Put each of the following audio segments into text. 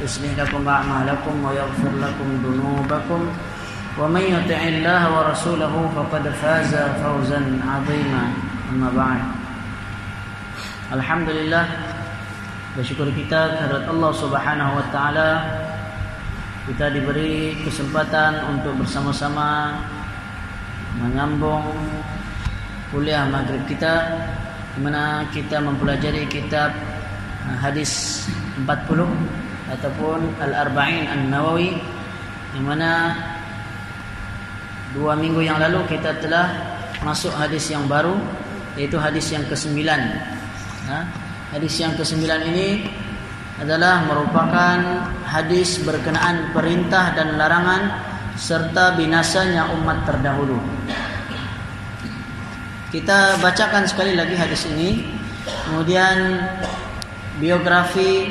يصلح لكم أعمالكم ويغفر لكم ذنوبكم ومن يطع الله ورسوله فقد فاز فوزا عظيما أما بعد الحمد لله bersyukur kita kehadirat Allah Subhanahu wa taala kita diberi kesempatan untuk bersama-sama menyambung kuliah maghrib kita di mana kita mempelajari kitab hadis 40 ataupun Al-Arba'in An-Nawawi di mana dua minggu yang lalu kita telah masuk hadis yang baru yaitu hadis yang ke-9. hadis yang ke-9 ini adalah merupakan hadis berkenaan perintah dan larangan serta binasanya umat terdahulu. Kita bacakan sekali lagi hadis ini. Kemudian biografi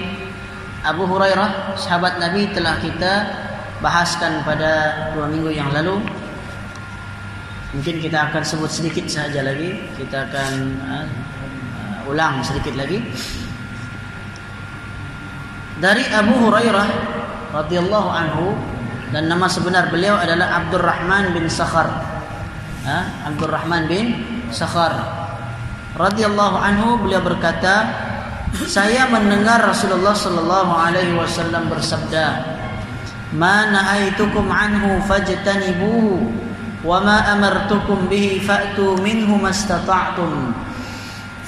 Abu Hurairah, sahabat Nabi telah kita bahaskan pada dua minggu yang lalu. Mungkin kita akan sebut sedikit saja lagi. Kita akan uh, uh, ulang sedikit lagi. Dari Abu Hurairah radhiyallahu anhu dan nama sebenar beliau adalah Abdurrahman bin Sakhar. Ha? Abdurrahman bin Sakhar radhiyallahu anhu beliau berkata saya mendengar Rasulullah sallallahu alaihi wasallam bersabda ma nahaitukum anhu fajtanibuhu wa ma amartukum bihi fa'tu minhu mastata'tum.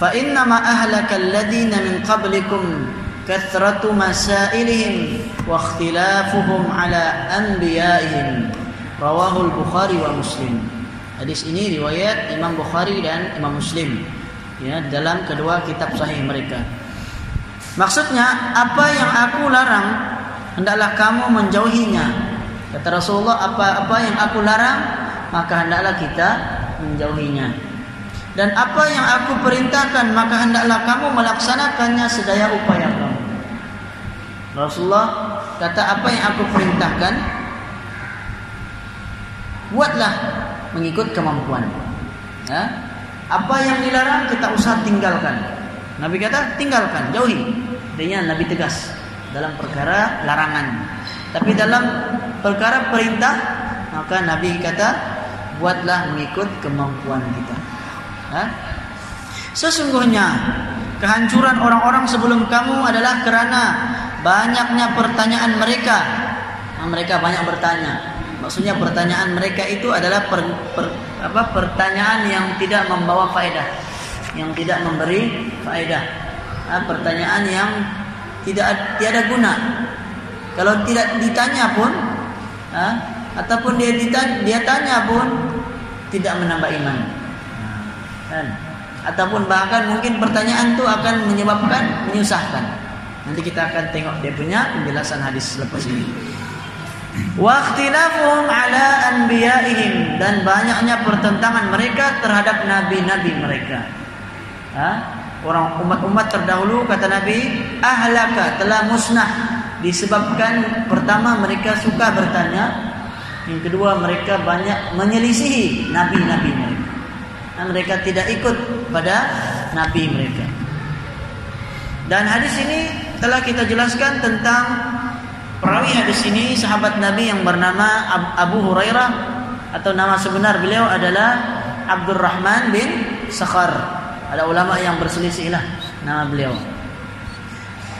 Alladhina min qablikum kathratu masailihim wa ikhtilafuhum ala anbiya'ihim. Rawahu al-bukhari wa muslim. Hadis ini riwayat Imam Bukhari dan Imam Muslim. Ya dalam kedua kitab sahih mereka. Maksudnya apa yang aku larang hendaklah kamu menjauhinya. Kata Rasulullah apa-apa yang aku larang maka hendaklah kita menjauhinya. Dan apa yang aku perintahkan maka hendaklah kamu melaksanakannya sedaya upaya kamu. Rasulullah kata apa yang aku perintahkan buatlah mengikut kemampuan. Ya. Apa yang dilarang kita usah tinggalkan. Nabi kata tinggalkan, jauhi. Artinya Nabi tegas dalam perkara larangan. Tapi dalam perkara perintah maka Nabi kata buatlah mengikut kemampuan kita. Ya. Sesungguhnya kehancuran orang-orang sebelum kamu adalah karena banyaknya pertanyaan mereka. Nah, mereka banyak bertanya. Maksudnya pertanyaan mereka itu adalah per, per, apa, pertanyaan yang tidak membawa faedah, yang tidak memberi faedah. Nah, pertanyaan yang tidak tiada guna. Kalau tidak ditanya pun, nah, ataupun dia ditanya, dia tanya pun tidak menambah iman. Kan? Ataupun bahkan mungkin pertanyaan itu akan menyebabkan menyusahkan. Nanti kita akan tengok dia punya penjelasan hadis lepas ini. Waktilafuhum ala anbiya'ihim dan banyaknya pertentangan mereka terhadap nabi-nabi mereka. Ha? Orang umat-umat terdahulu kata Nabi ahlaka telah musnah disebabkan pertama mereka suka bertanya, yang kedua mereka banyak menyelisihi nabi-nabi mereka. Dan mereka tidak ikut pada nabi mereka. Dan hadis ini telah kita jelaskan tentang Perawi hadis ini sahabat Nabi yang bernama Abu Hurairah atau nama sebenar beliau adalah Abdurrahman bin Sakhar. Ada ulama yang berselisih lah nama beliau.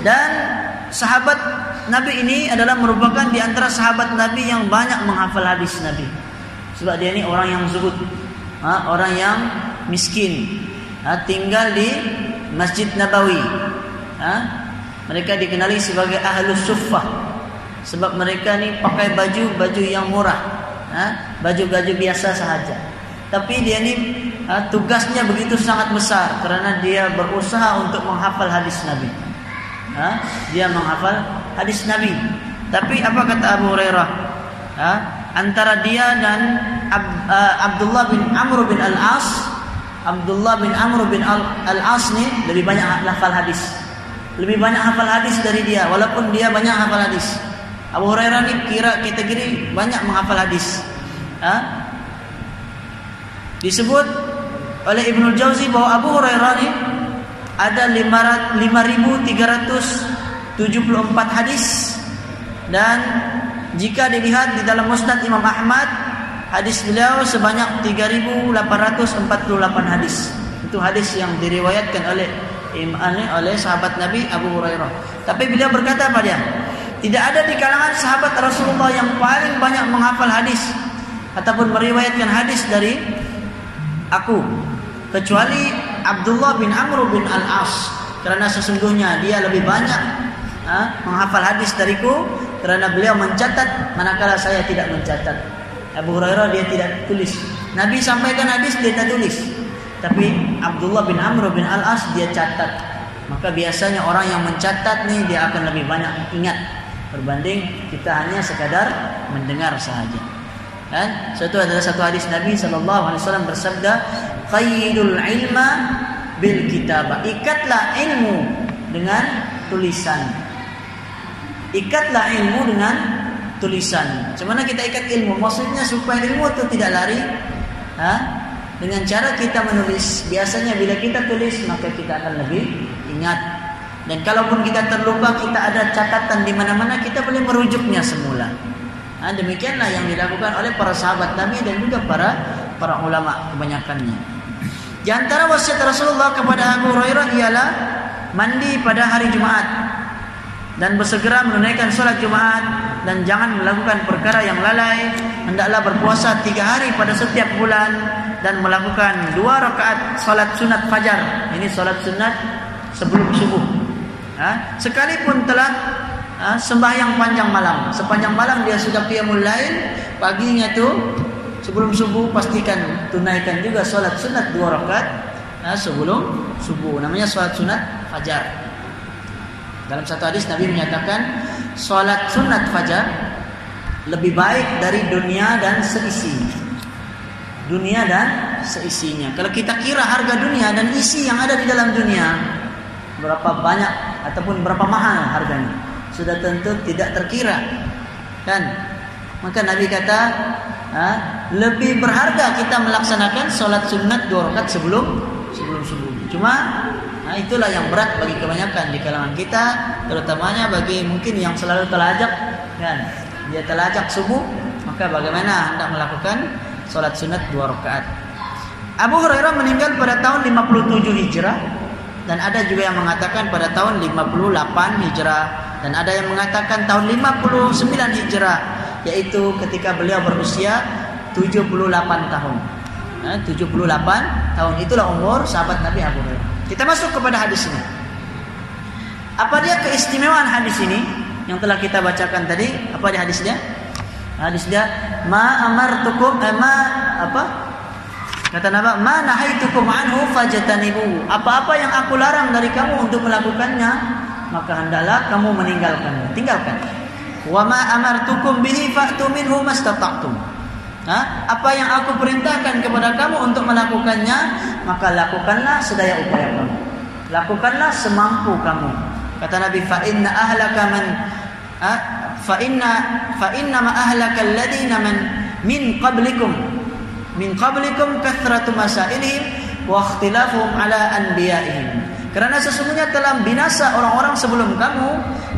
Dan sahabat Nabi ini adalah merupakan di antara sahabat Nabi yang banyak menghafal hadis Nabi. Sebab dia ini orang yang zuhud, orang yang miskin, tinggal di Masjid Nabawi. Mereka dikenali sebagai ahlus suffah sebab mereka ni pakai baju baju yang murah baju-baju biasa sahaja tapi dia ni tugasnya begitu sangat besar kerana dia berusaha untuk menghafal hadis Nabi ha? dia menghafal hadis Nabi Tapi apa kata Abu Hurairah? Ha? Antara dia dan Ab, Abdullah bin Amr bin Al-As, Abdullah bin Amr bin Al-As ni lebih banyak hafal hadis. Lebih banyak hafal hadis dari dia walaupun dia banyak hafal hadis. Abu Hurairah ni kira kategori banyak menghafal hadis. Ha? Disebut oleh Ibnu Jauzi bahwa Abu Hurairah ni ada 5374 hadis. Dan jika dilihat di dalam Musnad Imam Ahmad hadis beliau sebanyak 3848 hadis. Itu hadis yang diriwayatkan oleh imam oleh sahabat Nabi Abu Hurairah. Tapi beliau berkata apa dia? Tidak ada di kalangan sahabat Rasulullah yang paling banyak menghafal hadis ataupun meriwayatkan hadis dari aku kecuali Abdullah bin Amr bin Al-As kerana sesungguhnya dia lebih banyak ha, menghafal hadis dariku kerana beliau mencatat manakala saya tidak mencatat. Abu Hurairah dia tidak tulis. Nabi sampaikan hadis dia tak tulis. Tapi Abdullah bin Amr bin Al-As dia catat. Maka biasanya orang yang mencatat ni dia akan lebih banyak ingat berbanding kita hanya sekadar mendengar sahaja. Kan? So itu adalah satu hadis Nabi sallallahu alaihi wasallam bersabda, "Qayyidul ilma bil kitabah." Ikatlah ilmu dengan tulisan. Ikatlah ilmu dengan tulisan. Mana kita ikat ilmu? Maksudnya supaya ilmu itu tidak lari. Ha? Dengan cara kita menulis. Biasanya bila kita tulis, maka kita akan lebih ingat. Dan kalaupun kita terlupa, kita ada catatan di mana-mana, kita boleh merujuknya semula. Ha? Demikianlah yang dilakukan oleh para sahabat Nabi dan juga para para ulama kebanyakannya. Di antara wasiat Rasulullah kepada Abu Hurairah ialah mandi pada hari Jumaat dan bersegera menunaikan solat Jumaat dan jangan melakukan perkara yang lalai hendaklah berpuasa tiga hari pada setiap bulan dan melakukan dua rakaat solat sunat fajar ini solat sunat sebelum subuh ha? sekalipun telah ha, sembahyang panjang malam. Sepanjang malam dia sudah qiyamul lain paginya tu sebelum subuh pastikan tunaikan juga solat sunat dua rakaat. Ha, sebelum subuh. Namanya solat sunat fajar. Dalam satu hadis Nabi menyatakan solat sunat fajar lebih baik dari dunia dan seisinya. Dunia dan seisinya. Kalau kita kira harga dunia dan isi yang ada di dalam dunia berapa banyak ataupun berapa mahal harganya, sudah tentu tidak terkira. Kan? Maka Nabi kata, lebih berharga kita melaksanakan solat sunat dua rakaat sebelum sebelum subuh. Cuma Nah, itulah yang berat bagi kebanyakan di kalangan kita, terutamanya bagi mungkin yang selalu telajak kan. Dia telajak subuh, maka bagaimana hendak melakukan solat sunat dua rakaat. Abu Hurairah meninggal pada tahun 57 Hijrah dan ada juga yang mengatakan pada tahun 58 Hijrah dan ada yang mengatakan tahun 59 Hijrah yaitu ketika beliau berusia 78 tahun. Nah, 78 tahun itulah umur sahabat Nabi Abu Hurairah. Kita masuk kepada hadis ini. Apa dia keistimewaan hadis ini yang telah kita bacakan tadi? Apa dia hadis dia? Hadis dia ma amartukum eh, ma apa? Kata Nabi, "Ma nahaitukum anhu fajtanibu." Apa-apa yang aku larang dari kamu untuk melakukannya, maka hendaklah kamu meninggalkannya. Tinggalkan. Wa ma amartukum bihi fa'tu minhu mastata'tum. Ha? Apa yang aku perintahkan kepada kamu untuk melakukannya, maka lakukanlah sedaya upaya kamu. Lakukanlah semampu kamu. Kata Nabi, fa inna ahlaka man ha? fa inna fa inna ma ahlaka alladhina man min qablikum min qablikum kathratu masailihim wa ikhtilafuhum ala anbiya'ihim. Kerana sesungguhnya telah binasa orang-orang sebelum kamu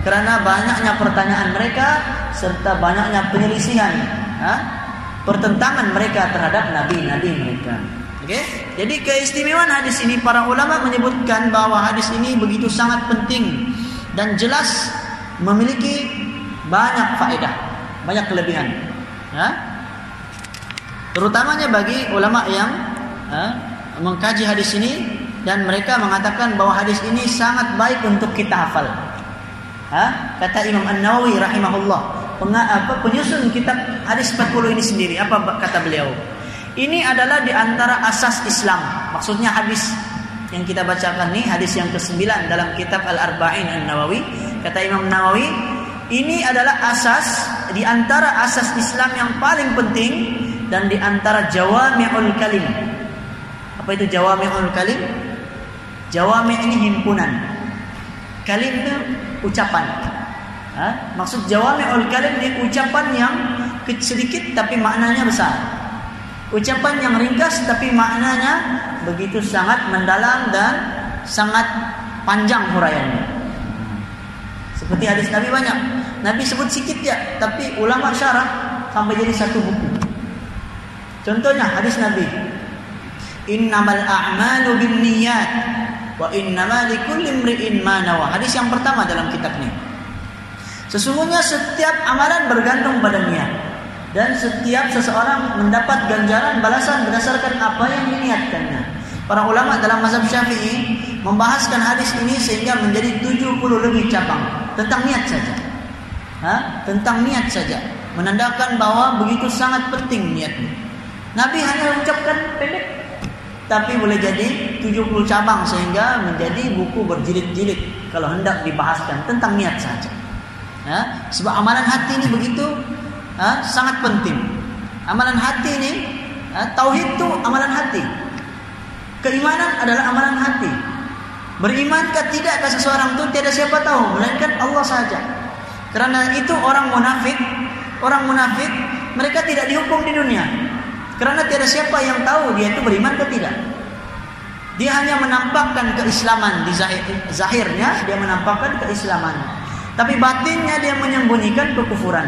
kerana banyaknya pertanyaan mereka serta banyaknya penyelisihan. Ha? pertentangan mereka terhadap nabi-nabi mereka. Okey. Jadi keistimewaan hadis ini para ulama menyebutkan bahwa hadis ini begitu sangat penting dan jelas memiliki banyak faedah, banyak kelebihan. Ha? Terutamanya bagi ulama yang ha, mengkaji hadis ini dan mereka mengatakan bahwa hadis ini sangat baik untuk kita hafal. Ha? Kata Imam An-Nawawi rahimahullah, penyusun kitab hadis 40 ini sendiri apa kata beliau ini adalah di antara asas Islam maksudnya hadis yang kita bacakan nih hadis yang ke-9 dalam kitab Al-Arba'in An-Nawawi kata Imam Nawawi Ini adalah asas di antara asas Islam yang paling penting dan di antara jawami'ul kalim. Apa itu jawami'ul kalim? Jawami' ini himpunan. Kalim itu ucapan. Ha? Maksud jawami'ul kalim ini ucapan yang sedikit tapi maknanya besar. Ucapan yang ringkas tapi maknanya begitu sangat mendalam dan sangat panjang huraiannya. Seperti hadis Nabi banyak. Nabi sebut sedikit ya, tapi ulama syarah sampai jadi satu buku. Contohnya hadis Nabi. Innamal a'malu binniyat wa innamal likulli imri'in ma nawa. Hadis yang pertama dalam kitab ini. Sesungguhnya setiap amalan bergantung pada niat dan setiap seseorang mendapat ganjaran balasan berdasarkan apa yang diniatkannya. Para ulama dalam mazhab Syafi'i membahaskan hadis ini sehingga menjadi 70 lebih cabang tentang niat saja. Tentang niat saja. Menandakan bahwa begitu sangat penting niatnya. Nabi hanya ucapkan pendek. Tapi boleh jadi 70 cabang sehingga menjadi buku berjilid-jilid kalau hendak dibahaskan tentang niat saja. Ha? Sebab amalan hati ini begitu ha? sangat penting. Amalan hati ini, ha? tauhid itu amalan hati. Keimanan adalah amalan hati. Berimankah tidakkah seseorang itu tiada siapa tahu melainkan Allah saja. Karena itu orang munafik, orang munafik mereka tidak dihukum di dunia. Karena tiada siapa yang tahu dia itu beriman atau tidak. Dia hanya menampakkan keislaman di zahir, zahirnya dia menampakkan keislaman. Tapi batinnya dia menyembunyikan kekufuran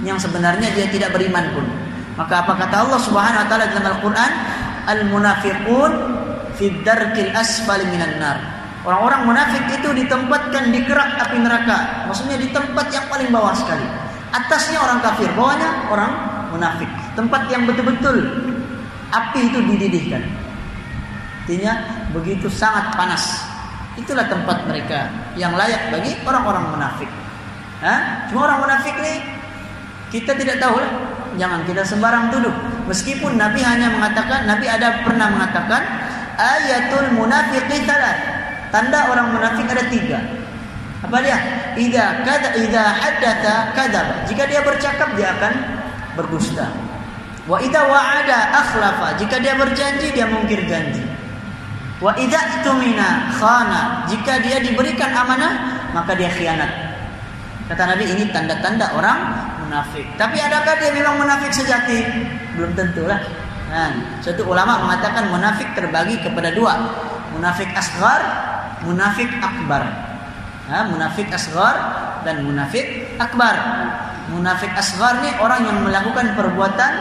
yang sebenarnya dia tidak beriman pun. Maka apa kata Allah Subhanahu wa taala dalam Al-Qur'an? Al-munafiqun fi darkil asfali minan nar. Orang-orang munafik itu ditempatkan di kerak api neraka. Maksudnya di tempat yang paling bawah sekali. Atasnya orang kafir, bawahnya orang munafik. Tempat yang betul-betul api itu dididihkan. Artinya begitu sangat panas. Itulah tempat mereka yang layak bagi orang-orang munafik. Hah? Cuma orang munafik nih kita tidak tahu lah. Jangan kita sembarang tuduh. Meskipun Nabi hanya mengatakan, Nabi ada pernah mengatakan ayatul munafiqi talat. Tanda orang munafik ada tiga. Apa dia? Ida kada ida hadatha kadab. Jika dia bercakap dia akan berdusta. Wa ida wa'ada akhlafa. Jika dia berjanji dia mungkir janji. Wa ida tumina khana. Jika dia diberikan amanah maka dia khianat. Kata Nabi ini tanda-tanda orang munafik. Tapi adakah dia memang munafik sejati? Belum tentulah. Nah, suatu ulama mengatakan munafik terbagi kepada dua, munafik asgar, munafik akbar. Nah, munafik asgar dan munafik akbar. Munafik asgar ini orang yang melakukan perbuatan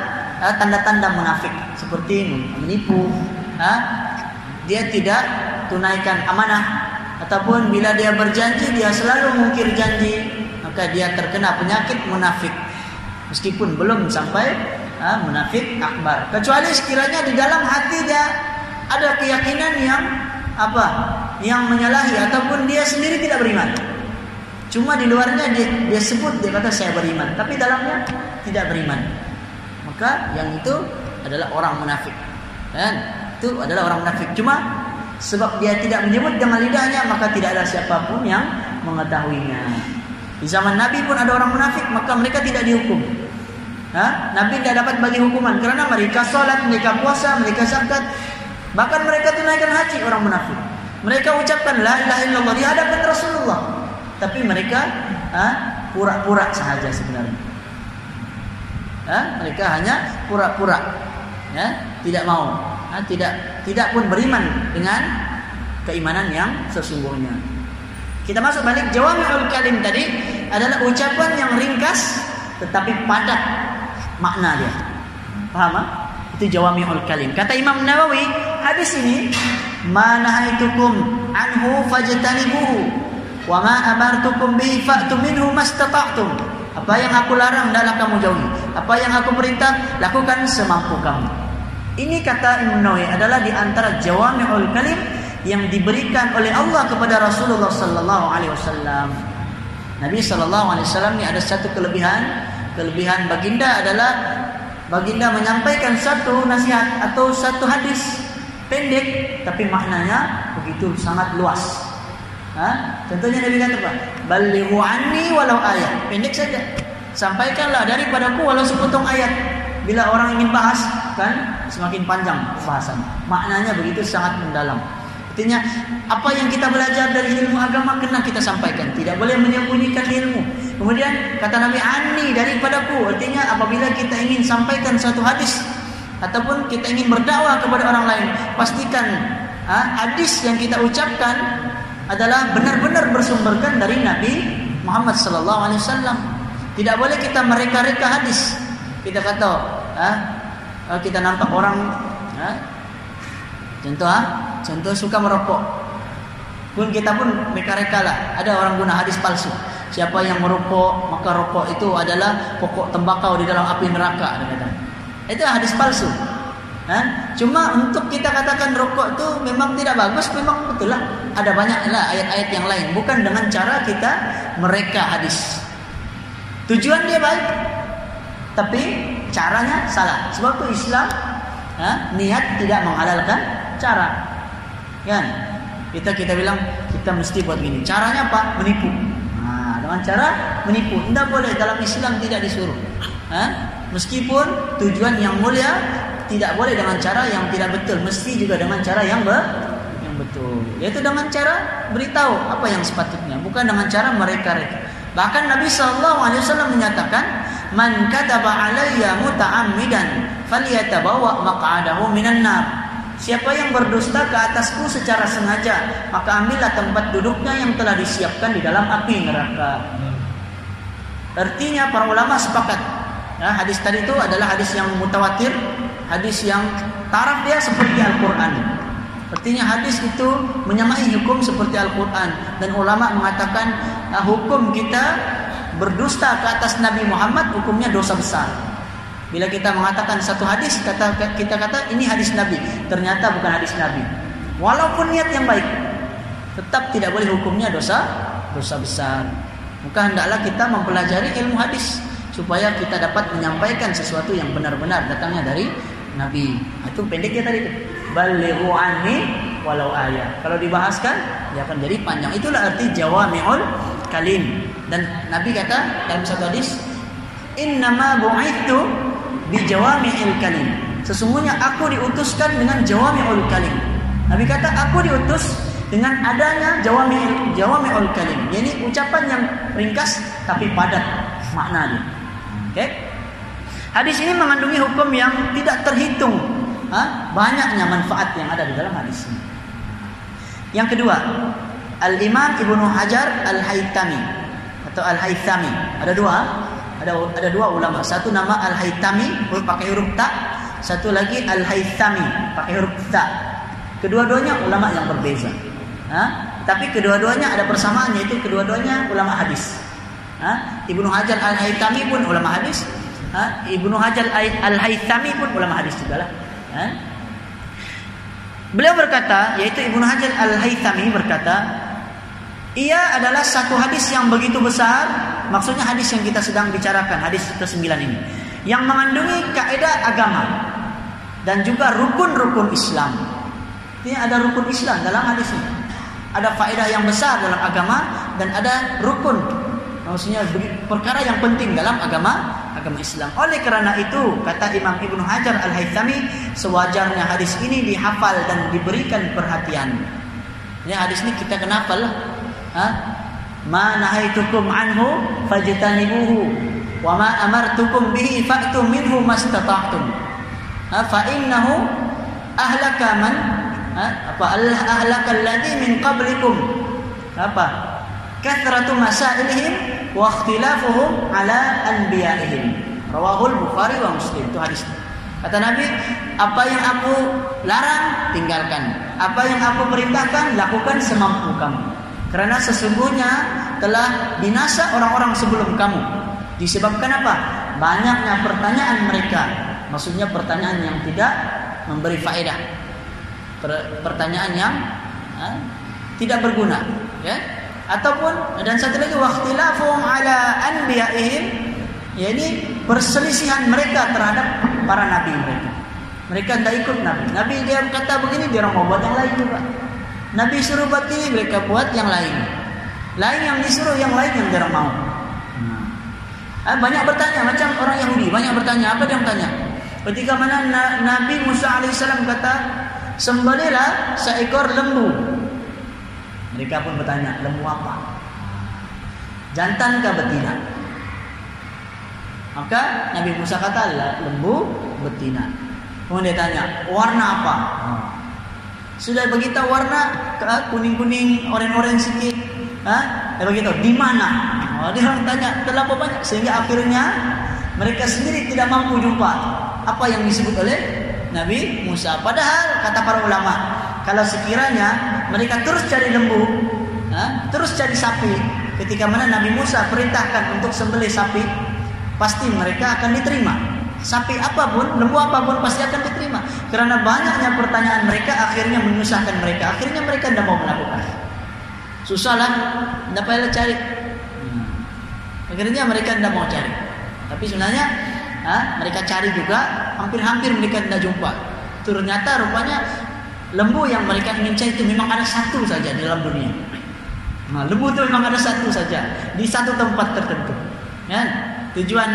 tanda-tanda munafik seperti menipu, dia tidak tunaikan amanah ataupun bila dia berjanji dia selalu mungkir janji maka dia terkena penyakit munafik meskipun belum sampai ha, munafik akbar. Kecuali sekiranya di dalam hati dia ada keyakinan yang apa? Yang menyalahi ataupun dia sendiri tidak beriman. Cuma di luarnya dia, dia sebut dia kata saya beriman, tapi dalamnya tidak beriman. Maka yang itu adalah orang munafik. Kan? Itu adalah orang munafik. Cuma sebab dia tidak menyebut dengan lidahnya maka tidak ada siapa pun yang mengetahuinya. Di zaman Nabi pun ada orang munafik maka mereka tidak dihukum. Ha? Nabi tidak dapat bagi hukuman karena mereka sholat, mereka puasa, mereka zakat, bahkan mereka tunaikan haji orang munafik. Mereka ucapkan la ilaha illallah di hadapan Rasulullah, tapi mereka pura-pura sahaja sebenarnya. Ha? Mereka hanya pura-pura, ya, tidak mau, ha? tidak tidak pun beriman dengan keimanan yang sesungguhnya. Kita masuk balik jawami'ul kalim tadi adalah ucapan yang ringkas tetapi padat makna dia. Paham? Itu jawami'ul kalim. Kata Imam Nawawi, hadis ini manahaitukum anhu fajtanibuhu wa ma amartukum bihi fa'tu minhu mastata'tum. Apa yang aku larang adalah kamu jauhi. Apa yang aku perintah lakukan semampu kamu. Ini kata Imam Nawawi adalah di antara jawami'ul kalim yang diberikan oleh Allah kepada Rasulullah sallallahu alaihi wasallam. Nabi sallallahu alaihi wasallam ini ada satu kelebihan Kelebihan baginda adalah baginda menyampaikan satu nasihat atau satu hadis pendek tapi maknanya begitu sangat luas. Ha? Contohnya Nabi kata apa? Balighu anni walau ayat. Pendek saja. Sampaikanlah daripadaku walau sepotong ayat. Bila orang ingin bahas, kan semakin panjang bahasan. Maknanya begitu sangat mendalam. Artinya apa yang kita belajar dari ilmu agama kena kita sampaikan. Tidak boleh menyembunyikan ilmu. Kemudian kata Nabi Ani daripadaku. Artinya apabila kita ingin sampaikan suatu hadis ataupun kita ingin berdakwah kepada orang lain, pastikan ha, hadis yang kita ucapkan adalah benar-benar bersumberkan dari Nabi Muhammad sallallahu alaihi wasallam. Tidak boleh kita mereka-reka hadis. Kita kata, ha, kita nampak orang ha, contoh contoh suka merokok. Pun kita pun mereka-reka lah. Ada orang guna hadis palsu. Siapa yang merokok, maka rokok itu adalah pokok tembakau di dalam api neraka. Itu hadis palsu. Ha? Cuma untuk kita katakan rokok itu memang tidak bagus, memang betul lah. Ada banyaklah ayat-ayat yang lain. Bukan dengan cara kita mereka hadis. Tujuan dia baik, tapi caranya salah. Sebab itu Islam ha? niat tidak menghalalkan cara. Kan? Kita kita bilang kita mesti buat gini. Caranya apa? Menipu. Nah, dengan cara menipu. Tidak boleh dalam Islam tidak disuruh. Ha? Meskipun tujuan yang mulia tidak boleh dengan cara yang tidak betul, mesti juga dengan cara yang be yang betul. Yaitu dengan cara beritahu apa yang sepatutnya, bukan dengan cara mereka-reka. Bahkan Nabi sallallahu alaihi wasallam menyatakan, "Man kataba alayya muta'ammidan falyatabawa maq'adahu minan nar." Siapa yang berdusta ke atasku secara sengaja, maka ambillah tempat duduknya yang telah disiapkan di dalam api neraka. Artinya para ulama sepakat. Ya, hadis tadi itu adalah hadis yang mutawatir hadis yang taraf dia seperti Al-Quran. Artinya hadis itu menyamai hukum seperti Al-Quran. Dan ulama mengatakan uh, hukum kita berdusta ke atas Nabi Muhammad hukumnya dosa besar. Bila kita mengatakan satu hadis, kata kita kata ini hadis Nabi, ternyata bukan hadis Nabi. Walaupun niat yang baik, tetap tidak boleh hukumnya dosa dosa besar. Maka hendaklah kita mempelajari ilmu hadis supaya kita dapat menyampaikan sesuatu yang benar-benar datangnya dari Nabi. Itu pendeknya tadi itu. Balighu anni walau ayat. Kalau dibahaskan dia akan jadi panjang. Itulah arti jawami'ul kalim. Dan Nabi kata dalam satu hadis, "Innama bu'ithu bi jawami'il kalim." Sesungguhnya aku diutuskan dengan jawami'ul kalim. Nabi kata aku diutus dengan adanya jawami'ul jawami'ul kalim. Jadi ucapan yang ringkas tapi padat maknanya. Oke? Okay? Hadis ini mengandungi hukum yang tidak terhitung ha? banyaknya manfaat yang ada di dalam hadis ini. Yang kedua, Al Imam Ibnu Hajar Al Haytami atau Al Haythami. Ada dua, ada ada dua ulama. Satu nama Al Haytami pakai huruf ta, satu lagi Al Haythami pakai huruf ta. Kedua-duanya ulama yang berbeza. Ha? Tapi kedua-duanya ada persamaan yaitu kedua-duanya ulama hadis. Ha? Ibnu Hajar Al Haytami pun ulama hadis, Ha? Ibnu Hajar Al-Haythami pun ulama hadis juga lah. Beliau berkata, yaitu Ibnu Hajar Al-Haythami berkata, ia adalah satu hadis yang begitu besar, maksudnya hadis yang kita sedang bicarakan, hadis ke-9 ini, yang mengandungi kaidah agama dan juga rukun-rukun Islam. Ini ada rukun Islam dalam hadis ini. Ada faedah yang besar dalam agama dan ada rukun. Maksudnya perkara yang penting dalam agama agama Islam. Oleh kerana itu, kata Imam Ibnu Hajar Al-Haythami, sewajarnya hadis ini dihafal dan diberikan perhatian. Ini hadis ini kita kenapa lah? Ha? Ma nahaitukum anhu fajtanibuhu wa ma amartukum bihi fa'tu minhu mastata'tum. Ha? Fa innahu ahlaka man ha? apa ahlaka alladhi min qablikum. Apa? Kathratu masailihim wa ikhtilafuhum ala anbiya'ihim. Rawahul Bukhari wa Muslim. Itu hadis. Kata Nabi, apa yang aku larang tinggalkan, apa yang aku perintahkan lakukan semampu kamu. Karena sesungguhnya telah binasa orang-orang sebelum kamu. Disebabkan apa? Banyaknya pertanyaan mereka. Maksudnya pertanyaan yang tidak memberi faedah. Pertanyaan yang ha, tidak berguna, ya ataupun dan satu lagi waqtilafum ala anbiya'ihim yakni perselisihan mereka terhadap para nabi mereka. Mereka tidak ikut nabi. Nabi dia kata begini dia mau buat yang lain juga. Nabi suruh buat ini mereka buat yang lain. Lain yang disuruh yang lain yang tidak mau. Nah. Banyak bertanya macam orang Yahudi banyak bertanya apa dia bertanya? Ketika mana Nabi Musa alaihissalam kata sembelihlah seekor lembu. Mereka pun bertanya lembu apa? Jantan kah betina? Maka Nabi Musa kata lembu betina. Kemudian dia tanya warna apa? Sudah begitu warna kuning-kuning, oren-oren sedikit. Hah? Begitu. Di mana? Oh, dia orang tanya terlalu banyak sehingga akhirnya mereka sendiri tidak mampu jumpa apa yang disebut oleh Nabi Musa. Padahal kata para ulama, kalau sekiranya mereka terus cari lembu, ha? terus cari sapi, ketika mana Nabi Musa perintahkan untuk sembelih sapi, pasti mereka akan diterima. Sapi apa pun, lembu apa pun pasti akan diterima. Karena banyaknya pertanyaan mereka akhirnya menyusahkan mereka. Akhirnya mereka tidak mau melakukan. Susahlah, tidak payah cari. Hmm. Akhirnya mereka tidak mau cari. Tapi sebenarnya ha, mereka cari juga, hampir-hampir mereka tidak jumpa. Ternyata rupanya lembu yang mereka ingin cari itu memang ada satu saja di dalam dunia. Nah, lembu itu memang ada satu saja di satu tempat tertentu. Ya, tujuan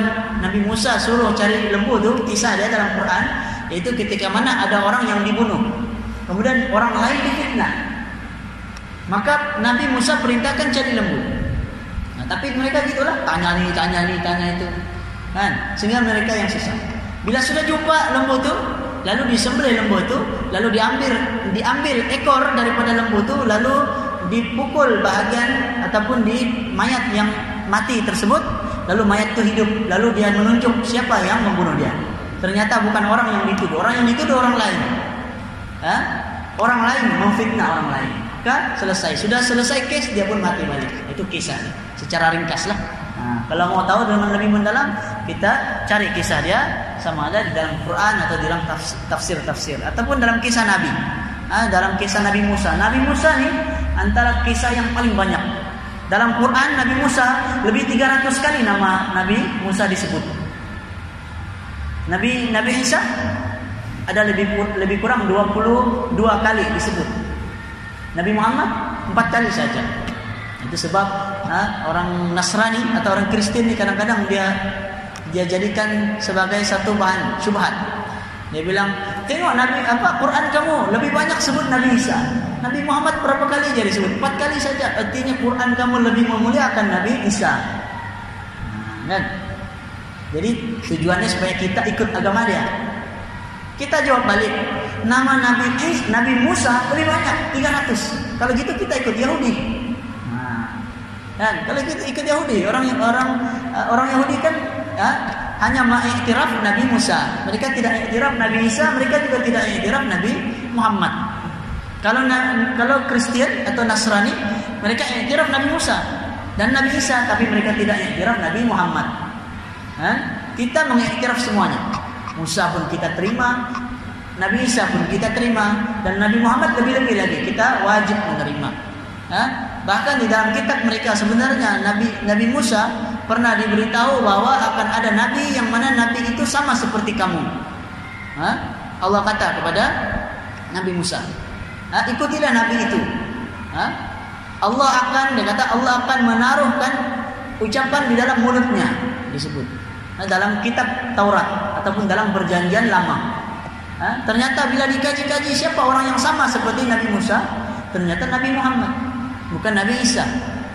Nabi Musa suruh cari lembu itu kisah dia dalam Quran yaitu ketika mana ada orang yang dibunuh. Kemudian orang lain difitnah maka Nabi Musa perintahkan cari lembu. Nah, tapi mereka gitulah tanya nih tanya nih tanya itu. Kan? Sehingga mereka yang susah bila sudah jumpa lembu itu lalu disembelih lembu itu lalu diambil diambil ekor daripada lembu itu lalu dipukul bahagian ataupun di mayat yang mati tersebut lalu mayat itu hidup. Lalu dia menunjuk siapa yang membunuh dia. Ternyata bukan orang yang dituduh. Orang yang dituduh orang lain. Hah? orang lain memfitnah orang lain. Kan selesai. Sudah selesai case dia pun mati balik. Itu kisah. Secara ringkas lah nah, kalau mau tahu dengan lebih mendalam kita cari kisah dia sama ada di dalam Quran atau di dalam tafsir-tafsir ataupun dalam kisah Nabi nah, dalam kisah Nabi Musa Nabi Musa nih antara kisah yang paling banyak dalam Quran Nabi Musa lebih 300 kali nama Nabi Musa disebut. Nabi Nabi Isa ada lebih lebih kurang 22 kali disebut. Nabi Muhammad 4 kali saja. Itu sebab orang Nasrani atau orang Kristen ini kadang-kadang dia dia jadikan sebagai satu bahan syubhat. Dia bilang, "Tengok Nabi apa Quran kamu lebih banyak sebut Nabi Isa." Nabi Muhammad berapa kali jadi disebut? Empat kali saja. Artinya Quran kamu lebih memuliakan Nabi Isa. Nah, kan? Jadi tujuannya supaya kita ikut agama dia. Kita jawab balik. Nama Nabi Is, Nabi Musa lebih banyak, 300. Kalau gitu kita ikut Yahudi. Nah, kan? Kalau kita ikut Yahudi, orang orang orang Yahudi kan ya, hanya mengiktiraf Nabi Musa. Mereka tidak iktiraf Nabi Isa, mereka juga tidak iktiraf Nabi Muhammad. Kalau kalau Kristen atau Nasrani, mereka iktiraf Nabi Musa dan Nabi Isa, tapi mereka tidak iktiraf Nabi Muhammad. Hah? Kita mengiktiraf semuanya. Musa pun kita terima, Nabi Isa pun kita terima, dan Nabi Muhammad lebih-lebih lagi kita wajib menerima. Bahkan di dalam kitab mereka sebenarnya Nabi Nabi Musa pernah diberitahu bahwa akan ada nabi yang mana nabi itu sama seperti kamu. Hah? Allah kata kepada Nabi Musa, Ha, ikutilah Nabi itu. Ha? Allah akan dia kata Allah akan menaruhkan ucapan di dalam mulutnya disebut ha, dalam kitab Taurat ataupun dalam perjanjian lama. Ha? Ternyata bila dikaji-kaji siapa orang yang sama seperti Nabi Musa, ternyata Nabi Muhammad, bukan Nabi Isa.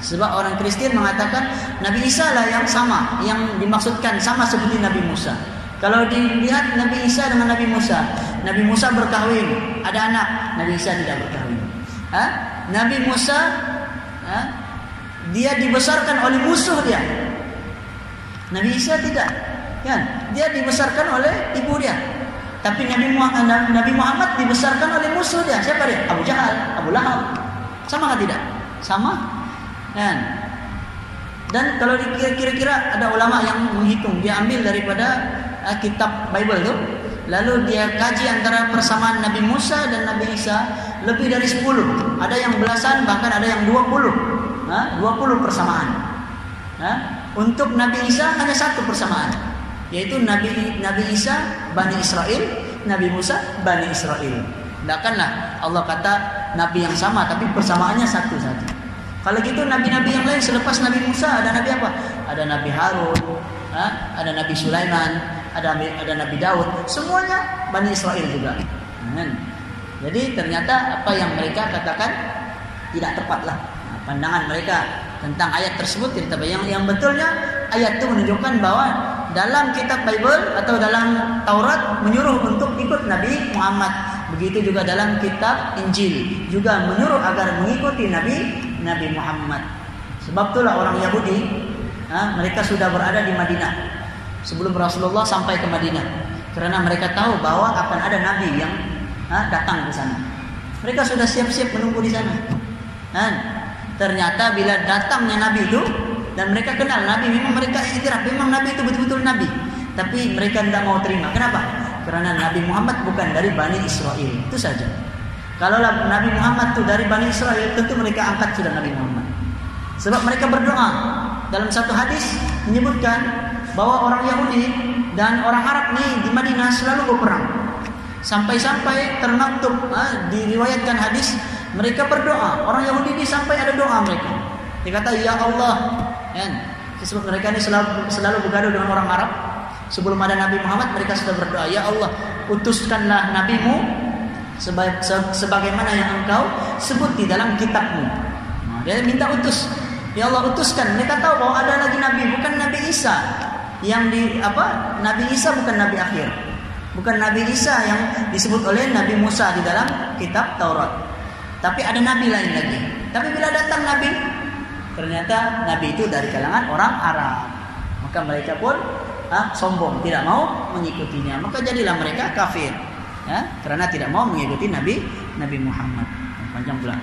Sebab orang Kristen mengatakan Nabi Isa lah yang sama, yang dimaksudkan sama seperti Nabi Musa. Kalau dilihat Nabi Isa dengan Nabi Musa, Nabi Musa berkahwin, ada anak, Nabi Isa tidak berkahwin. Ha? Nabi Musa ha? dia dibesarkan oleh musuh dia. Nabi Isa tidak. Kan? Dia dibesarkan oleh ibu dia. Tapi Nabi Muhammad, Nabi Muhammad dibesarkan oleh musuh dia. Siapa dia? Abu Jahal, Abu Lahab. Sama tidak? Sama. Kan? Dan kalau kira-kira ada ulama yang menghitung, dia ambil daripada uh, kitab Bible itu lalu dia kaji antara persamaan Nabi Musa dan Nabi Isa lebih dari 10 ada yang belasan bahkan ada yang 20 ha? 20 persamaan ha? untuk Nabi Isa hanya satu persamaan yaitu Nabi Nabi Isa Bani Israel Nabi Musa Bani Israel Tidakkanlah Allah kata nabi yang sama tapi persamaannya satu saja. Kalau gitu nabi-nabi yang lain selepas Nabi Musa ada nabi apa? Ada Nabi Harun, ada Nabi Sulaiman, ada Nabi, ada Nabi Daud, semuanya Bani Israel juga. Hmm. Jadi ternyata apa yang mereka katakan tidak tepatlah nah, pandangan mereka tentang ayat tersebut tidak. Yang yang betulnya ayat itu menunjukkan bahwa dalam kitab Bible atau dalam Taurat menyuruh untuk ikut Nabi Muhammad. Begitu juga dalam kitab Injil juga menyuruh agar mengikuti Nabi Nabi Muhammad. Sebab itulah orang Yahudi, ha, mereka sudah berada di Madinah sebelum Rasulullah sampai ke Madinah, karena mereka tahu bahwa akan ada Nabi yang ha, datang ke sana. Mereka sudah siap-siap menunggu di sana. Dan ternyata bila datangnya Nabi itu dan mereka kenal Nabi, memang mereka iktiraf, memang Nabi itu betul-betul Nabi. Tapi mereka tidak mau terima. Kenapa? Karena Nabi Muhammad bukan dari Bani Israel. Itu saja. Kalau Nabi Muhammad itu dari Bani Israel, tentu mereka angkat sudah Nabi Muhammad. Sebab mereka berdoa. Dalam satu hadis menyebutkan bahwa orang Yahudi dan orang Arab nih di Madinah selalu berperang. Sampai-sampai termaktub ah, diriwayatkan hadis mereka berdoa. Orang Yahudi ini sampai ada doa mereka. Dia kata ya Allah, kan? Sebab mereka ini selalu selalu bergaduh dengan orang Arab. Sebelum ada Nabi Muhammad mereka sudah berdoa, ya Allah, utuskanlah nabimu sebagaimana yang engkau sebut di dalam kitabmu. Dia minta utus. Ya Allah utuskan. Mereka tahu bahwa ada lagi nabi, bukan Nabi Isa. Yang di apa? Nabi Isa bukan nabi akhir. Bukan Nabi Isa yang disebut oleh Nabi Musa di dalam kitab Taurat. Tapi ada nabi lain lagi. Tapi bila datang nabi, ternyata nabi itu dari kalangan orang Arab. Maka mereka pun ah, sombong, tidak mau mengikutinya. Maka jadilah mereka kafir ya, karena tidak mau mengikuti Nabi Nabi Muhammad. Panjang pula.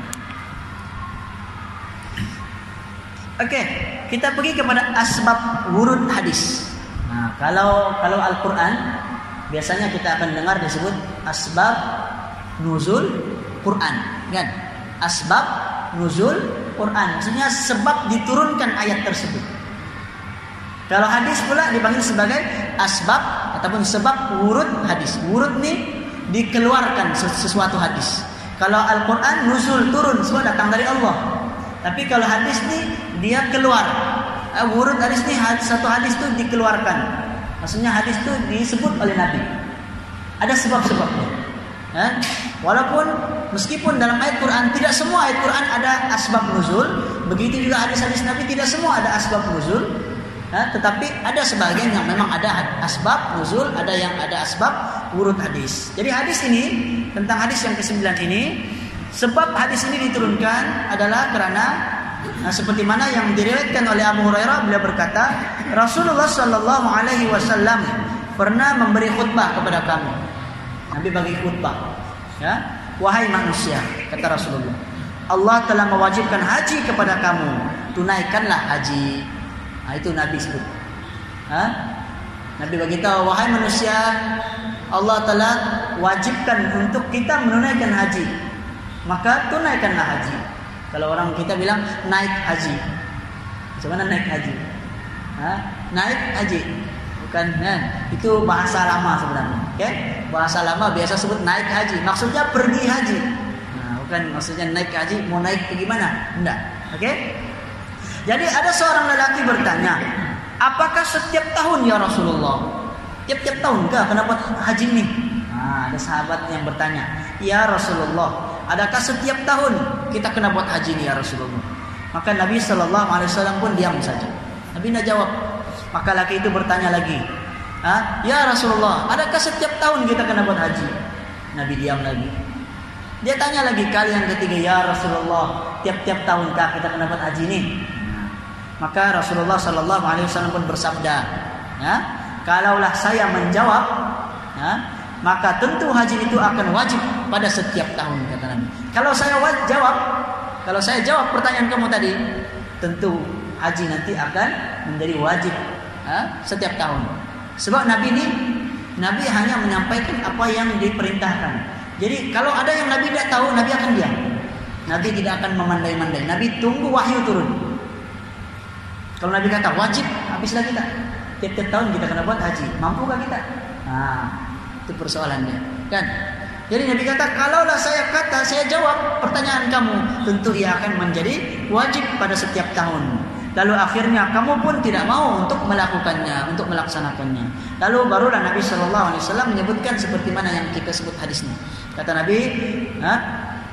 Oke, kita pergi kepada asbab wurud hadis. Nah, kalau kalau Al-Qur'an biasanya kita akan dengar disebut asbab nuzul Quran, kan? Asbab nuzul Quran, maksudnya sebab diturunkan ayat tersebut. Kalau hadis pula dipanggil sebagai asbab ataupun sebab wurud hadis. Wurud nih dikeluarkan sesuatu hadis. Kalau Al-Quran nuzul turun semua datang dari Allah. Tapi kalau hadis ini dia keluar. Uh, wurud hadis hadis, satu hadis itu dikeluarkan. Maksudnya hadis itu disebut oleh Nabi. Ada sebab-sebabnya. Ya? Walaupun meskipun dalam ayat Quran tidak semua ayat Quran ada asbab nuzul, begitu juga hadis-hadis Nabi tidak semua ada asbab nuzul. Tetapi ada sebagian yang memang ada asbab nuzul, ada yang ada asbab urut hadis. Jadi hadis ini tentang hadis yang ke-9 ini sebab hadis ini diturunkan adalah karena nah, seperti mana yang diriwayatkan oleh Abu Hurairah beliau berkata Rasulullah Shallallahu alaihi wasallam pernah memberi khutbah kepada kami. Nabi bagi khutbah. Ya, wahai manusia, kata Rasulullah. Allah telah mewajibkan haji kepada kamu. Tunaikanlah haji. Nah, itu Nabi sebut. Ha? Nabi beritahu wahai manusia, Allah telah wajibkan untuk kita menunaikan haji. Maka tunaikanlah haji. Kalau orang kita bilang naik haji. Bagaimana naik haji? Ha? Naik haji. Bukan kan? Itu bahasa lama sebenarnya. Oke? Okay? Bahasa lama biasa sebut naik haji. Maksudnya pergi haji. Nah, bukan maksudnya naik haji mau naik ke gimana? Enggak. Oke? Okay? Jadi ada seorang lelaki bertanya, "Apakah setiap tahun ya Rasulullah?" Tiap-tiap tahun kah kenapa haji nih? Nah, ada sahabat yang bertanya, Ya Rasulullah, adakah setiap tahun kita kena buat haji nih ya Rasulullah? Maka Nabi Shallallahu Alaihi Wasallam pun diam saja. Nabi tidak jawab. Maka laki itu bertanya lagi, ah, Ya Rasulullah, adakah setiap tahun kita kena buat haji? Nabi diam lagi. Dia tanya lagi kali yang ketiga, Ya Rasulullah, tiap-tiap tahun kah kita kena buat haji nih? Nah, maka Rasulullah Shallallahu Alaihi Wasallam pun bersabda, ya, Kalaulah saya menjawab, ya, maka tentu haji itu akan wajib pada setiap tahun kata Nabi. Kalau saya jawab, kalau saya jawab pertanyaan kamu tadi, tentu haji nanti akan menjadi wajib ya, setiap tahun. Sebab Nabi ini Nabi hanya menyampaikan apa yang diperintahkan. Jadi kalau ada yang Nabi tidak tahu, Nabi akan diam. Nabi tidak akan memandai-mandai. Nabi tunggu wahyu turun. Kalau Nabi kata wajib, habislah kita tiap-tiap tahun kita kena buat haji. Mampukah kita? Nah, itu persoalannya, kan? Jadi Nabi kata, kalaulah saya kata, saya jawab pertanyaan kamu, tentu ia akan menjadi wajib pada setiap tahun. Lalu akhirnya kamu pun tidak mau untuk melakukannya, untuk melaksanakannya. Lalu barulah Nabi Shallallahu Alaihi Wasallam menyebutkan seperti mana yang kita sebut hadis ini. Kata Nabi,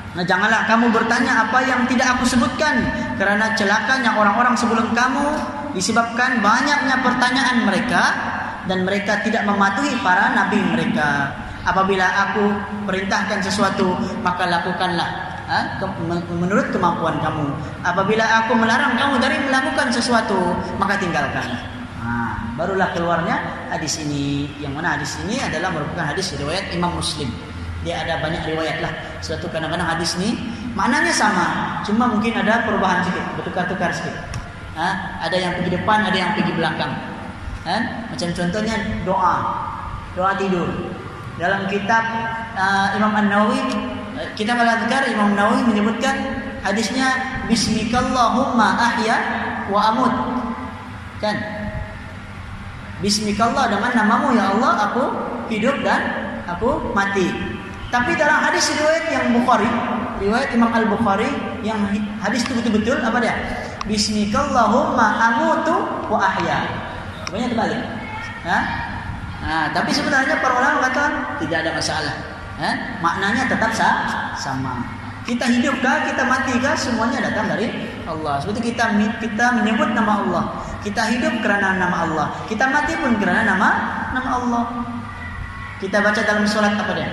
Nah, janganlah kamu bertanya apa yang tidak aku sebutkan karena celakanya orang-orang sebelum kamu disebabkan banyaknya pertanyaan mereka dan mereka tidak mematuhi para nabi mereka. Apabila aku perintahkan sesuatu, maka lakukanlah ha? menurut kemampuan kamu. Apabila aku melarang kamu dari melakukan sesuatu, maka tinggalkanlah. Nah, barulah keluarnya hadis ini. Yang mana hadis ini adalah merupakan hadis riwayat Imam Muslim. Dia ada banyak riwayat lah. Suatu kadang-kadang hadis ini maknanya sama, cuma mungkin ada perubahan sedikit, bertukar-tukar sedikit. Ha? Ada yang pergi depan, ada yang pergi belakang. Ha? Macam contohnya doa, doa tidur. Dalam kitab uh, Imam An-Nawawi kita Al-Adhkar Imam Nawawi menyebutkan hadisnya bismikallahumma ahya wa amut. Kan? Bismikallah dengan namamu ya Allah aku hidup dan aku mati. Tapi dalam hadis riwayat yang Bukhari, riwayat Imam Al-Bukhari yang hadis itu betul-betul apa dia? Bismikallahumma amutu wa ahya. Sebenarnya terbalik. Nah, tapi sebenarnya para ulama kata tidak ada masalah. Maknanya tetap sah, sama. Kita hidupkah, kita matikah, semuanya datang dari Allah. Seperti kita kita menyebut nama Allah. Kita hidup karena nama Allah. Kita mati pun karena nama nama Allah. Kita baca dalam sholat apa dia?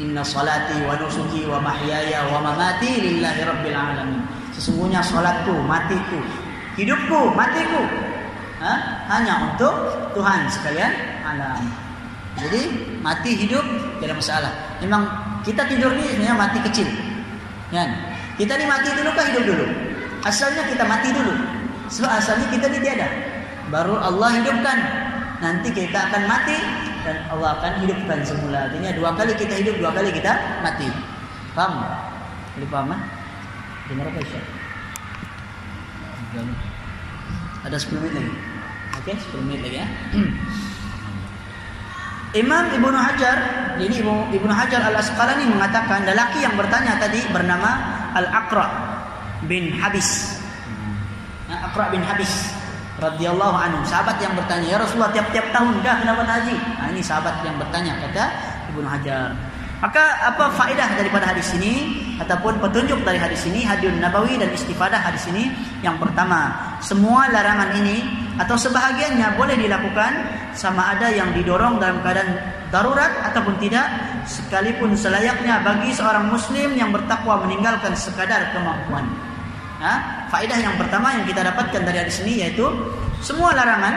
Inna salati wa nusuki wa mahyaya wa mamati lillahi rabbil alamin. Sesungguhnya sholatku, matiku, hidupku, matiku ha? hanya untuk Tuhan sekalian alam. Jadi mati hidup tidak masalah. Memang kita tidur ini sebenarnya mati kecil. Kan? Kita ini mati dulu kah hidup dulu? Asalnya kita mati dulu. Sebab asalnya kita ini tiada. Baru Allah hidupkan. Nanti kita akan mati dan Allah akan hidupkan semula. Artinya dua kali kita hidup, dua kali kita mati. Paham? Boleh paham? Dengar apa Isya? Ada 10 menit lagi. Oke, okay, 10 menit lagi ya. Imam Ibnu Hajar, jadi Ibnu, Ibnu Hajar Al Asqalani mengatakan lelaki yang bertanya tadi bernama Al Aqra bin Habis. Nah, Aqra bin Habis radhiyallahu anhu, sahabat yang bertanya, "Ya Rasulullah, tiap-tiap tahun dah kenapa haji?" Nah, ini sahabat yang bertanya kata Ibnu Hajar. Maka apa faedah daripada hadis ini ataupun petunjuk dari hadis ini hadun nabawi dan istifadah hadis ini yang pertama semua larangan ini atau sebahagiannya boleh dilakukan sama ada yang didorong dalam keadaan darurat ataupun tidak sekalipun selayaknya bagi seorang muslim yang bertakwa meninggalkan sekadar kemampuan. Nah, faedah yang pertama yang kita dapatkan dari hadis ini yaitu semua larangan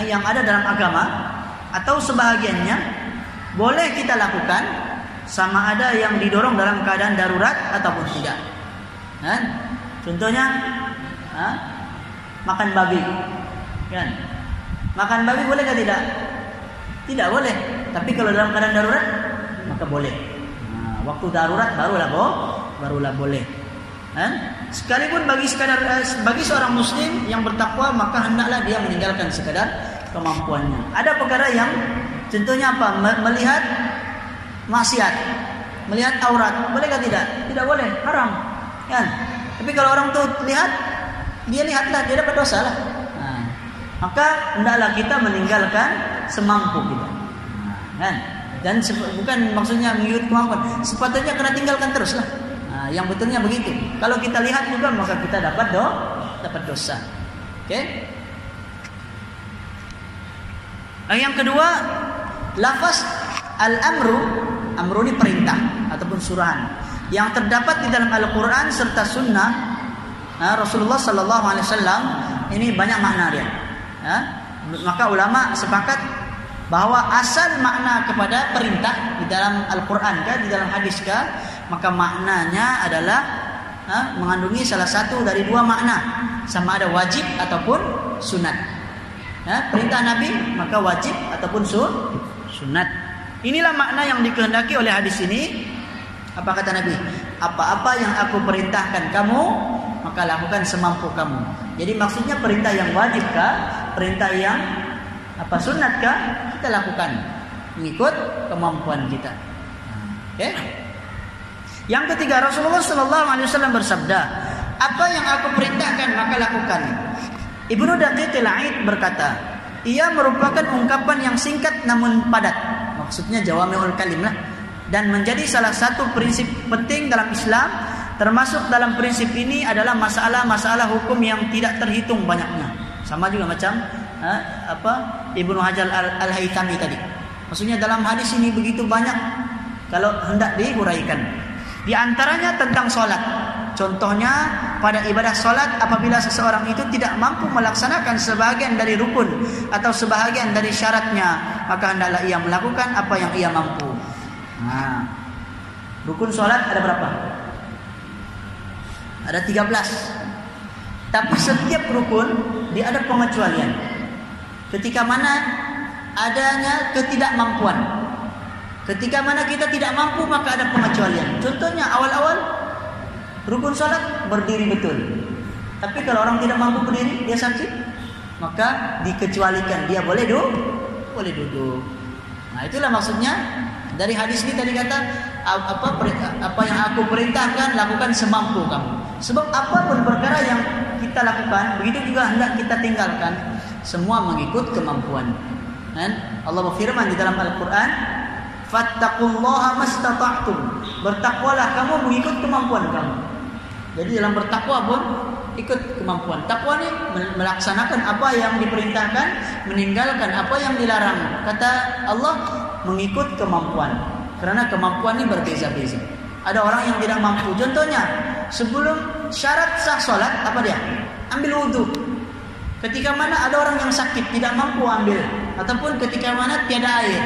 yang ada dalam agama atau sebahagiannya boleh kita lakukan sama ada yang didorong dalam keadaan darurat ataupun tidak. Kan? Contohnya ha? makan babi. Kan? Makan babi boleh atau tidak? Tidak boleh. Tapi kalau dalam keadaan darurat maka boleh. Nah, waktu darurat barulah boh, barulah boleh. Kan? Sekalipun bagi sekadar eh, bagi seorang muslim yang bertakwa maka hendaklah dia meninggalkan sekadar kemampuannya. Ada perkara yang Contohnya apa? Melihat maksiat, melihat aurat, boleh tidak? Tidak boleh, haram. Kan? Tapi kalau orang tuh lihat, dia lihatlah, dia dapat dosa lah. Nah, maka hendaklah kita meninggalkan semampu kita. Nah, kan? Dan bukan maksudnya mengikut kemampuan. Sepatutnya kena tinggalkan terus lah. Nah, yang betulnya begitu. Kalau kita lihat juga maka kita dapat do, dapat dosa. Oke? Okay? Yang kedua, Lafaz al-amru, amru ini perintah ataupun surahan yang terdapat di dalam Al-Qur'an serta sunnah nah, Rasulullah sallallahu alaihi wasallam ini banyak makna dia. Ya. Maka ulama sepakat bahwa asal makna kepada perintah di dalam Al-Qur'an kan, di dalam hadis kan, maka maknanya adalah ha, mengandungi salah satu dari dua makna, sama ada wajib ataupun sunat. Ya, perintah Nabi maka wajib ataupun sun, sunat. Inilah makna yang dikehendaki oleh hadis ini. Apa kata Nabi? Apa-apa yang aku perintahkan kamu, maka lakukan semampu kamu. Jadi maksudnya perintah yang wajib kah? Perintah yang apa sunat kah? Kita lakukan. mengikut kemampuan kita. Oke? Okay? Yang ketiga Rasulullah Shallallahu Alaihi Wasallam bersabda, apa yang aku perintahkan maka lakukan. Ibnu Daqiq al berkata, ia merupakan ungkapan yang singkat namun padat. Maksudnya jawami'ul kalim lah. Dan menjadi salah satu prinsip penting dalam Islam termasuk dalam prinsip ini adalah masalah-masalah hukum yang tidak terhitung banyaknya. Sama juga macam ha, apa Ibnu Hajar Al-Haytami tadi. Maksudnya dalam hadis ini begitu banyak kalau hendak diuraikan. Di antaranya tentang solat. Contohnya pada ibadah solat apabila seseorang itu tidak mampu melaksanakan sebahagian dari rukun atau sebahagian dari syaratnya maka hendaklah ia melakukan apa yang ia mampu. Nah, rukun solat ada berapa? Ada 13. Tapi setiap rukun dia ada pengecualian. Ketika mana adanya ketidakmampuan. Ketika mana kita tidak mampu maka ada pengecualian. Contohnya awal-awal rukun salat berdiri betul. Tapi kalau orang tidak mampu berdiri, dia sakit, maka dikecualikan dia boleh duduk, boleh duduk. Nah, itulah maksudnya dari hadis ini tadi kata apa apa yang aku perintahkan lakukan semampu kamu. Sebab apa pun perkara yang kita lakukan, begitu juga hendak kita tinggalkan, semua mengikut kemampuan. Dan Allah berfirman di dalam Al-Qur'an, "Fattaqullaha mastata'tum." Bertakwalah kamu mengikut kemampuan kamu. Jadi dalam bertakwa pun ikut kemampuan. Takwa ini melaksanakan apa yang diperintahkan, meninggalkan apa yang dilarang. Kata Allah mengikut kemampuan. Karena kemampuan ini berbeza-beza. Ada orang yang tidak mampu. Contohnya, sebelum syarat sah solat apa dia? Ambil wudhu. Ketika mana ada orang yang sakit tidak mampu ambil, ataupun ketika mana tiada air,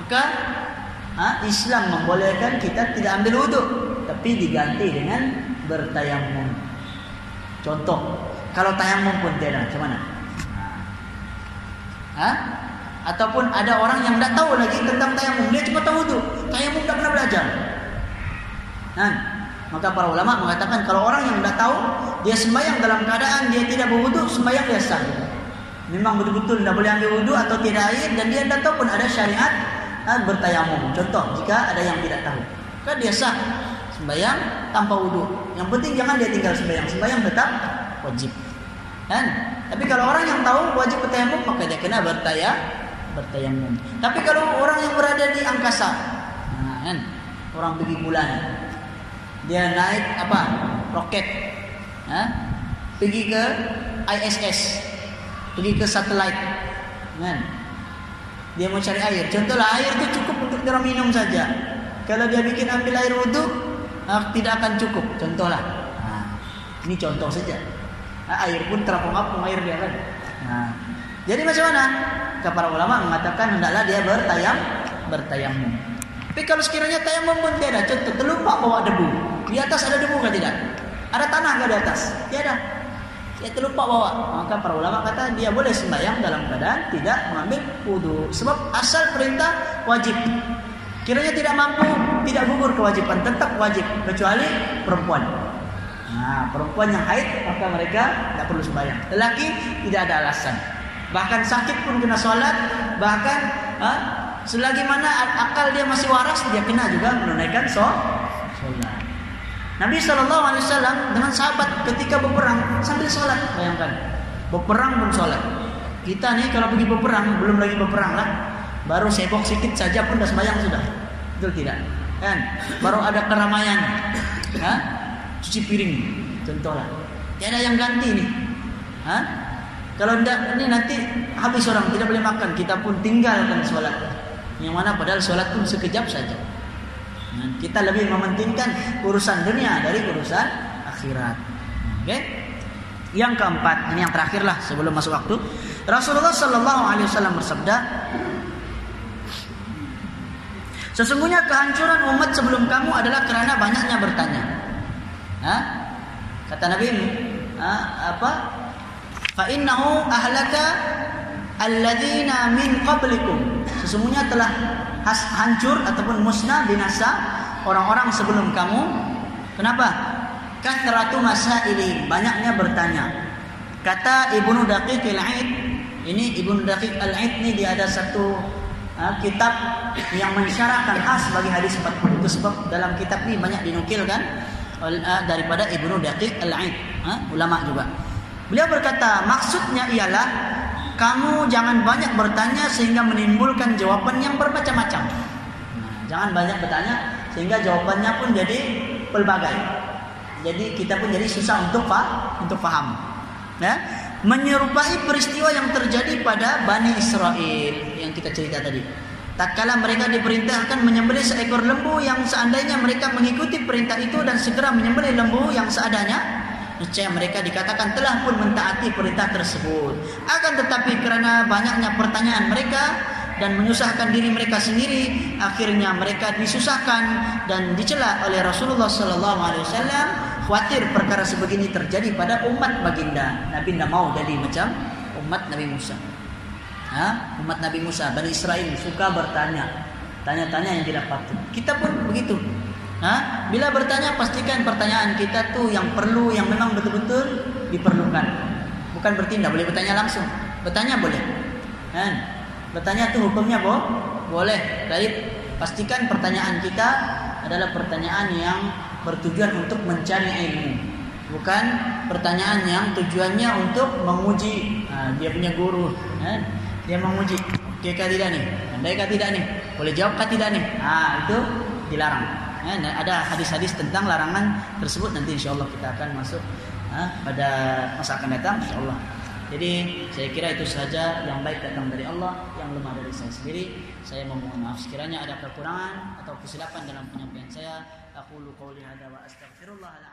maka ha, Islam membolehkan kita tidak ambil wudhu, tapi diganti dengan bertayamum. Contoh, kalau tayamum pun tidak, macam mana? Hah? Ataupun ada orang yang tidak tahu lagi tentang tayamum, dia cuma tahu itu. Tayamum tidak pernah belajar. Nah, maka para ulama mengatakan kalau orang yang tidak tahu, dia sembahyang dalam keadaan dia tidak berwudu, sembahyang dia sah. Memang betul-betul tidak boleh ambil wudu atau tidak air dan dia tidak tahu pun ada syariat bertayamum. Contoh, jika ada yang tidak tahu, kan dia sah sembahyang tanpa wudhu. Yang penting jangan dia tinggal sembahyang. Sembahyang tetap wajib. Kan? Tapi kalau orang yang tahu wajib bertayamum maka dia kena bertaya bertayamum. Tapi kalau orang yang berada di angkasa, nah, kan? Orang pergi bulan. Dia naik apa? Roket. Ha? Pergi ke ISS. Pergi ke satelit. Kan? Dia mau cari air. Contohlah air itu cukup untuk dia minum saja. Kalau dia bikin ambil air wudhu, nah, tidak akan cukup. Contohlah, nah, ini contoh saja. Nah, air pun terapung-apung air dia kan. Nah, jadi macam mana? Para ulama mengatakan hendaklah dia bertayam, bertayamum. Tapi kalau sekiranya tayamum pun tiada, contoh terlupa bawa debu. Di atas ada debu kan tidak? Ada tanah kan di atas? Tiada. Dia terlupa bawa. Maka para ulama kata dia boleh sembahyang dalam keadaan tidak mengambil wudhu. Sebab asal perintah wajib. Kiranya tidak mampu, tidak gugur kewajiban, tetap wajib kecuali perempuan. Nah, perempuan yang haid maka mereka tidak perlu sembahyang. Lelaki tidak ada alasan. Bahkan sakit pun kena sholat, bahkan ha, selagi mana akal dia masih waras dia kena juga menunaikan sholat. Nabi Wasallam dengan sahabat ketika berperang sambil sholat, bayangkan berperang pun sholat. Kita nih kalau pergi berperang belum lagi berperang lah, Baru sebok sedikit saja pun dah sembahyang sudah. Betul tidak? Kan? Baru ada keramaian. Ha? Cuci piring contohlah. Tiada yang ganti nih. Ha? Kalau tidak ini nanti habis orang tidak boleh makan, kita pun tinggalkan sholat. Yang mana padahal sholat pun sekejap saja. Nah, kita lebih mementingkan urusan dunia dari urusan akhirat. Oke? Okay? Yang keempat, ini yang terakhir lah sebelum masuk waktu. Rasulullah Shallallahu Alaihi Wasallam bersabda, Sesungguhnya kehancuran umat sebelum kamu adalah karena banyaknya bertanya. Hah? Kata Nabi, ha? apa? Fa innahu ahlaka alladzina min qablikum. Sesungguhnya telah hancur ataupun musnah binasa orang-orang sebelum kamu. Kenapa? Kathratu masaili, banyaknya bertanya. Kata Ibnu Daqiq al-Aid, ini Ibnu Daqiq al-Aid ini dia ada satu kitab yang mensyarahkan khas bagi hadis 40 itu sebab dalam kitab ini banyak dinukilkan uh, daripada Ibnu Daqiq Al-Aid, ulama juga. Beliau berkata, maksudnya ialah kamu jangan banyak bertanya sehingga menimbulkan jawaban yang bermacam-macam. Nah, jangan banyak bertanya sehingga jawabannya pun jadi pelbagai. Jadi kita pun jadi susah untuk pak untuk paham. Ya, menyerupai peristiwa yang terjadi pada Bani Israel yang kita cerita tadi. Tatkala mereka diperintahkan menyembelih seekor lembu yang seandainya mereka mengikuti perintah itu dan segera menyembelih lembu yang seadanya, niscaya mereka dikatakan telah pun mentaati perintah tersebut. Akan tetapi karena banyaknya pertanyaan mereka dan menyusahkan diri mereka sendiri, akhirnya mereka disusahkan dan dicela oleh Rasulullah sallallahu alaihi wasallam khawatir perkara sebegini terjadi pada umat baginda. Nabi tidak mau jadi macam umat Nabi Musa. Ha? Umat Nabi Musa, Bani Israel suka bertanya, tanya-tanya yang tidak patut. Kita pun begitu. Ha? Bila bertanya pastikan pertanyaan kita tuh yang perlu, yang memang betul-betul diperlukan. Bukan bertindak, boleh bertanya langsung. Bertanya boleh. Kan? Bertanya tuh hukumnya boh? Boleh. Jadi pastikan pertanyaan kita adalah pertanyaan yang bertujuan untuk mencari ilmu. Bukan pertanyaan yang tujuannya untuk menguji. Nah, dia punya guru kan? dia menguji oke tidak nih? Andai tidak nih? Boleh jawab tidak nih? Ah itu dilarang. Ya, ada hadis-hadis tentang larangan tersebut. Nanti insya Allah kita akan masuk ha, pada masa akan datang insya Allah. Jadi saya kira itu saja yang baik datang dari Allah yang lemah dari saya sendiri. Saya memohon maaf sekiranya ada kekurangan atau kesilapan dalam penyampaian saya أقول قولي هذا وأستغفر الله العظيم.